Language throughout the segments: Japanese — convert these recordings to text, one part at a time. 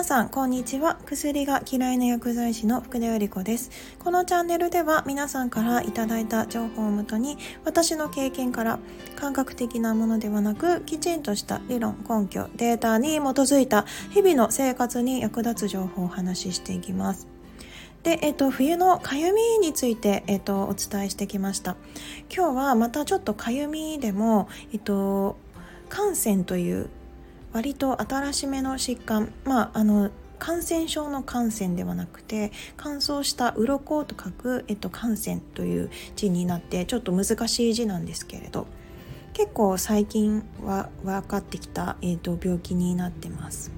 皆さんこんにちは。薬が嫌いな薬剤師の福田由里子です。このチャンネルでは皆さんからいただいた情報をもとに私の経験から感覚的なものではなくきちんとした理論根拠データに基づいた日々の生活に役立つ情報をお話ししていきます。で、えっと、冬のかゆみについて、えっと、お伝えしてきました。今日はまたちょっとかゆみでも、えっと、感染という割と新しめの疾患まああの感染症の感染ではなくて乾燥した鱗と書く、えっと、感染という字になってちょっと難しい字なんですけれど結構最近は分かってきた、えっと、病気になってます。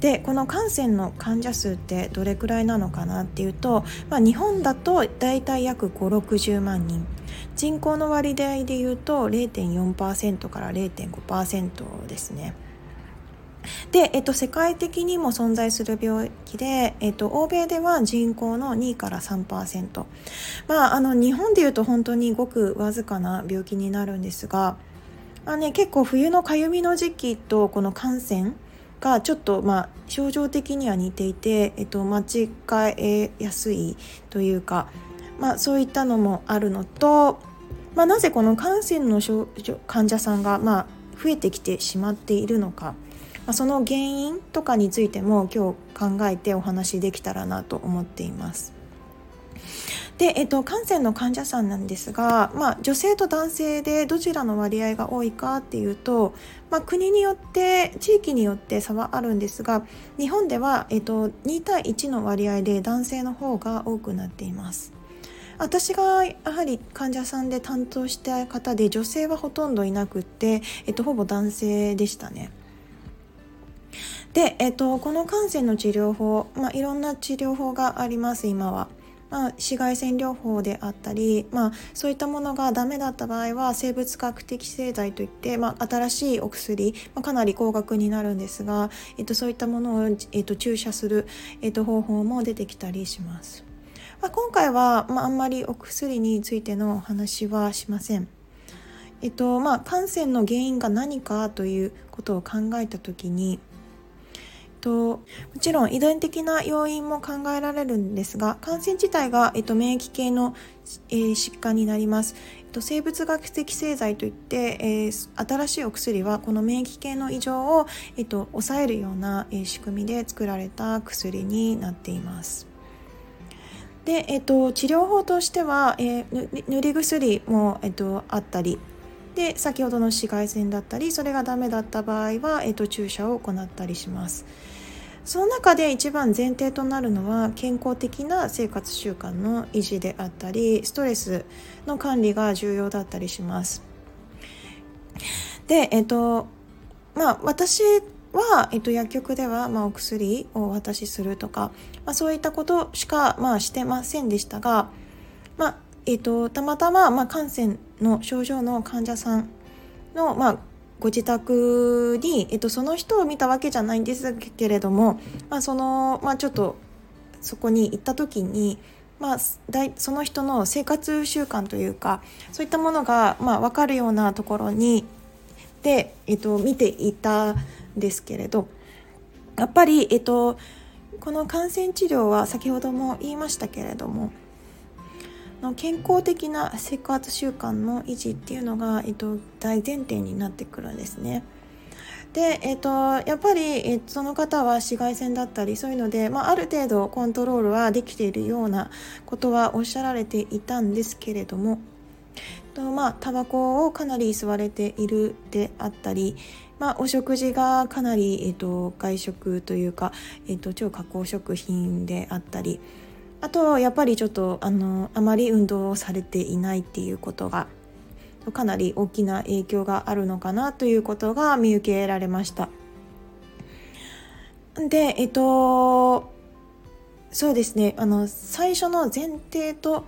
でこの感染の患者数ってどれくらいなのかなっていうと、まあ、日本だと大体約560万人人口の割合でいうと0.4%から0.5%ですね。で、えっと、世界的にも存在する病気で、えっと、欧米では人口の2から3%。まあ、あの、日本でいうと本当にごくわずかな病気になるんですが、まあね、結構冬のかゆみの時期とこの感染がちょっとまあ症状的には似ていて、えっと、間違えやすいというか、まあ、そういったのもあるのと、まあ、なぜこの感染の患者さんがまあ増えてきてしまっているのか。まその原因とかについても今日考えてお話できたらなと思っています。で、えっと、感染の患者さんなんですが、まあ、女性と男性でどちらの割合が多いかっていうと、まあ、国によって地域によって差はあるんですが日本では、えっと、2対1の割合で男性の方が多くなっています。私がやはり患者さんで担当した方で女性はほとんどいなくって、えっと、ほぼ男性でしたね。で、えっと、この感染の治療法、まあ、いろんな治療法があります今は。まあ、紫外線療法であったり、まあ、そういったものがダメだった場合は生物学的製剤といって、まあ、新しいお薬、まあ、かなり高額になるんですが、えっと、そういったものを、えっと、注射する、えっと、方法も出てきたりします。まあ、今回は、まあ、あんまりお薬についてのお話はしません。えっとまあ、感染の原因が何かということを考えた時にともちろん遺伝的な要因も考えられるんですが感染自体が、えっと、免疫系の、えー、疾患になります、えっと、生物学的製剤といって、えー、新しいお薬はこの免疫系の異常を、えっと、抑えるような、えー、仕組みで作られた薬になっています。で、えっと、治療法としては、えー、塗り薬も、えっと、あったりで先ほどの紫外線だったりそれがダメだった場合は、えーと、注射を行ったりします。その中で一番前提となるのは健康的な生活習慣の維持であったりストレスの管理が重要だったりします。でえっ、ー、とまあ私は、えっと、薬局では、まあ、お薬をお渡しするとか、まあ、そういったことしか、まあ、してませんでしたが、まあえっと、たまたま、まあ、感染の症状の患者さんの、まあ、ご自宅に、えっと、その人を見たわけじゃないんですけれども、まあ、その、まあ、ちょっとそこに行った時に、まあ、その人の生活習慣というかそういったものが、まあ、分かるようなところにで、えっと、見ていたんですけれどやっぱり、えっと、この感染治療は先ほども言いましたけれどもの健康的な生活習慣の維持っていうのが、えっと、大前提になってくるんですね。で、えっと、やっぱり、えその方は紫外線だったりそういうので、まあ、ある程度コントロールはできているようなことはおっしゃられていたんですけれども、とまあ、タバコをかなり吸われているであったり、まあ、お食事がかなり、えっと、外食というか、えっと、超加工食品であったり、あとやっぱりちょっとあのあまり運動をされていないっていうことがかなり大きな影響があるのかなということが見受けられました。でえっとそうですねあの最初の前提と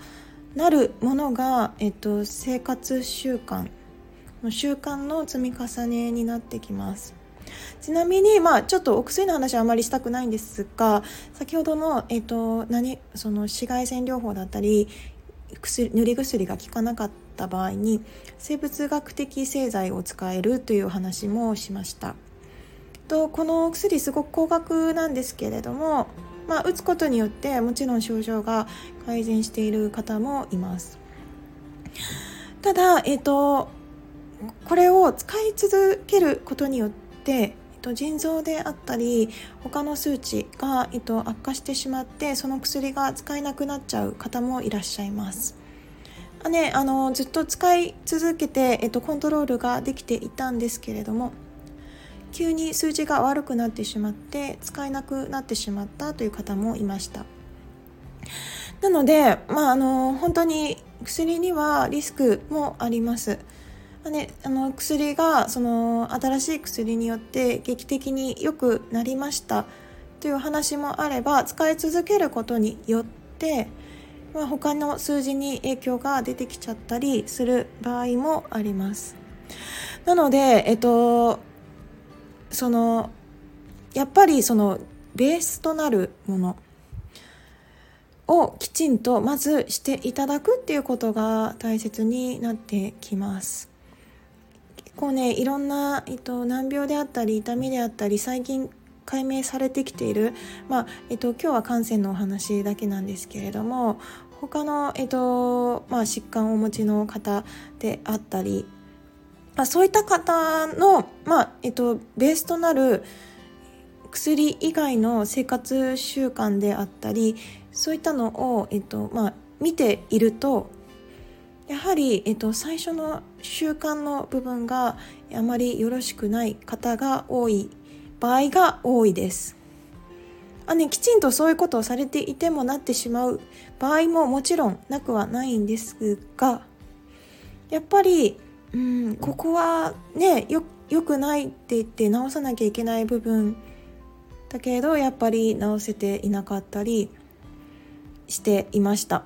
なるものが、えっと、生活習慣習慣の積み重ねになってきます。ちなみに、まあ、ちょっとお薬の話はあまりしたくないんですが先ほどの,、えーと、何その紫外線療法だったり薬塗り薬が効かなかった場合に生物学的製剤を使えるという話もしました。とこのお薬すごく高額なんですけれども、まあ、打つことによってもちろん症状が改善している方もいますただ、えっと、これを使い続けることによって、えっと、腎臓であったり他の数値が、えっと、悪化してしまってその薬が使えなくなっちゃう方もいらっしゃいますあね、あのずっと使い続けて、えっと、コントロールができていたんですけれども急に数字が悪くなってしまって使えなくなってしまったという方もいましたなので、まあ、あの本当に薬にはリスクもあります。まあね、あの薬がその新しい薬によって劇的に良くなりましたという話もあれば使い続けることによって、まあ、他の数字に影響が出てきちゃったりする場合もあります。なので、えっと、そのやっぱりそのベースとなるものをきちんとまずしていただくっていうことが大切になってきます。構ねいろんな、えっと、難病であったり痛みであったり最近解明されてきている、まあえっと、今日は感染のお話だけなんですけれども他の、えっとまあ、疾患をお持ちの方であったりまあ、そういった方の、まあえっと、ベースとなる薬以外の生活習慣であったりそういったのを、えっとまあ、見ているとやはり、えっと、最初の習慣の部分があまりよろしくない方が多い場合が多いです。あね、きちんとそういうことをされていてもなってしまう場合ももちろんなくはないんですがやっぱりうん、ここはねよよくないって言って直さなきゃいけない部分だけどやっぱり直せていなかったりしていました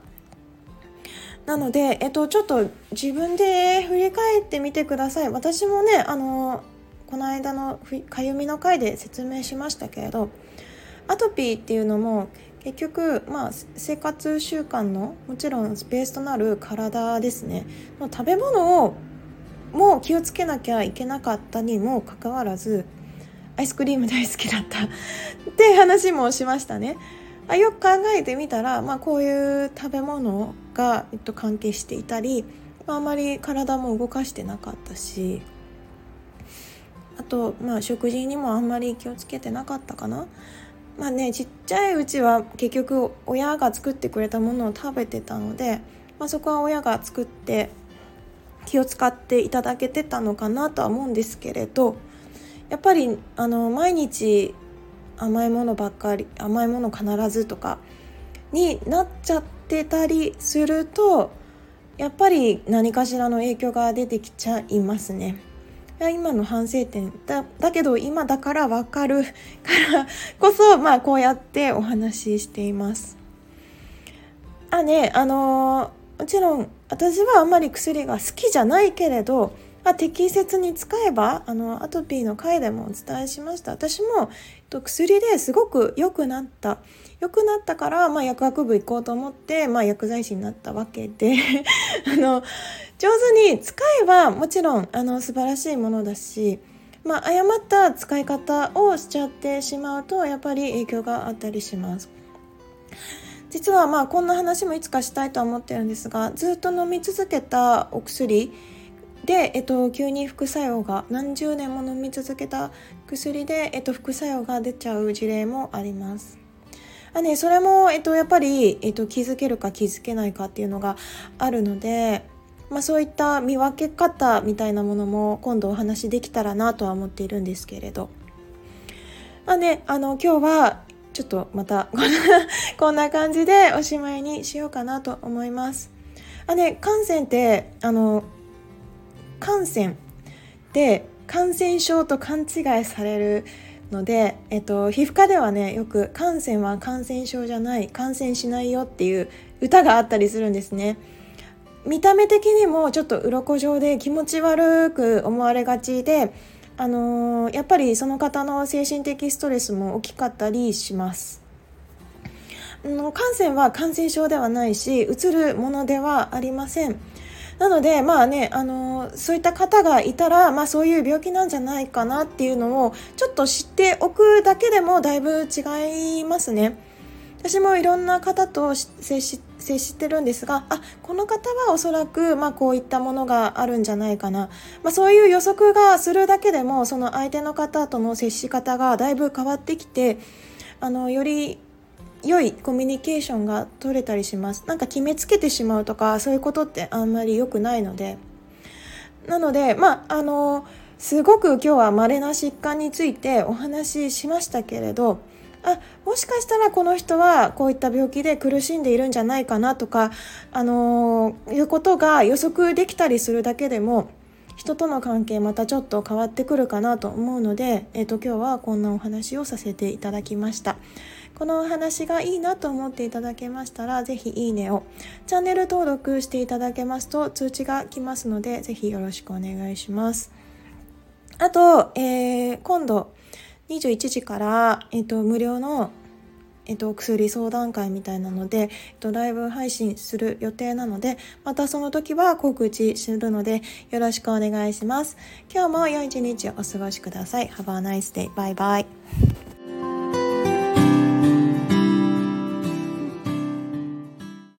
なので、えっと、ちょっと自分で振り返ってみてください。私もねあのこの間のかゆみの回で説明しましたけれどアトピーっていうのも結局、まあ、生活習慣のもちろんスペースとなる体ですね。食べ物をもう気をつけなきゃいけなかったにもかかわらずアイスクリーム大好きだった。って話もしましたね。あよく考えてみたら、まあ、こういう食べ物が、えっと、関係していたり、まあ、あまり体も動かしてなかったしあと、まあ、食事にもあんまり気をつけてなかったかな。まあねちっちゃいうちは結局親が作ってくれたものを食べてたので、まあ、そこは親が作って気を使っていただけてたのかなとは思うんですけれどやっぱりあの毎日甘いものばっかり甘いもの必ずとかになっちゃってたりするとやっぱり何かしらの影響が出てきちゃいますね。今の反省点だだけど今だから分かる からこそ、まあ、こうやってお話ししています。あねあのもちろん私はあんまり薬が好きじゃないけれど、まあ、適切に使えばあのアトピーの回でもお伝えしました。私も薬ですごく良くなった。良くなったから、まあ、薬学部行こうと思って、まあ、薬剤師になったわけで。あの上手に使えばもちろんあの素晴らしいものだしまあ、誤った使い方をしちゃってしまうとやっぱり影響があったりします。実はまあこんな話もいつかしたいとは思ってるんですがずっと飲み続けたお薬で、えっと、急に副作用が何十年も飲み続けた薬で、えっと、副作用が出ちゃう事例もあります。あね、それも、えっと、やっぱり、えっと、気づけるか気づけないかっていうのがあるので、まあ、そういった見分け方みたいなものも今度お話できたらなとは思っているんですけれど。まあね、あの今日はちょっとまた こんな感じでおしまいにしようかなと思います。あね、感染ってあの感染で感染症と勘違いされるので、えっと、皮膚科ではねよく感染は感染症じゃない感染しないよっていう歌があったりするんですね。見た目的にもちょっと鱗状で気持ち悪く思われがちであのー、やっぱりその方の精神的ストレスも大きかったりします。感染は感染症ではないしうつるものではありません。なのでまあねあのそういった方がいたら、まあ、そういう病気なんじゃないかなっていうのをちょっと知っておくだけでもだいぶ違いますね。私もいろんな方と接し接してるんですがあこの方はおそらく、まあ、こういったものがあるんじゃないかな、まあ、そういう予測がするだけでもその相手の方との接し方がだいぶ変わってきてあのより良いコミュニケーションが取れたりしますなんか決めつけてしまうとかそういうことってあんまり良くないのでなのでまああのすごく今日は稀な疾患についてお話ししましたけれどあもしかしたらこの人はこういった病気で苦しんでいるんじゃないかなとか、あの、いうことが予測できたりするだけでも人との関係またちょっと変わってくるかなと思うので、えーと、今日はこんなお話をさせていただきました。このお話がいいなと思っていただけましたら、ぜひいいねを。チャンネル登録していただけますと通知が来ますので、ぜひよろしくお願いします。あと、えー、今度21時から、えーと、無料のえっと、薬相談会みたいなので、えっと、ライブ配信する予定なので、またその時は告知するので、よろしくお願いします。今日も良い一日をお過ごしください。Have a nice day. Bye bye.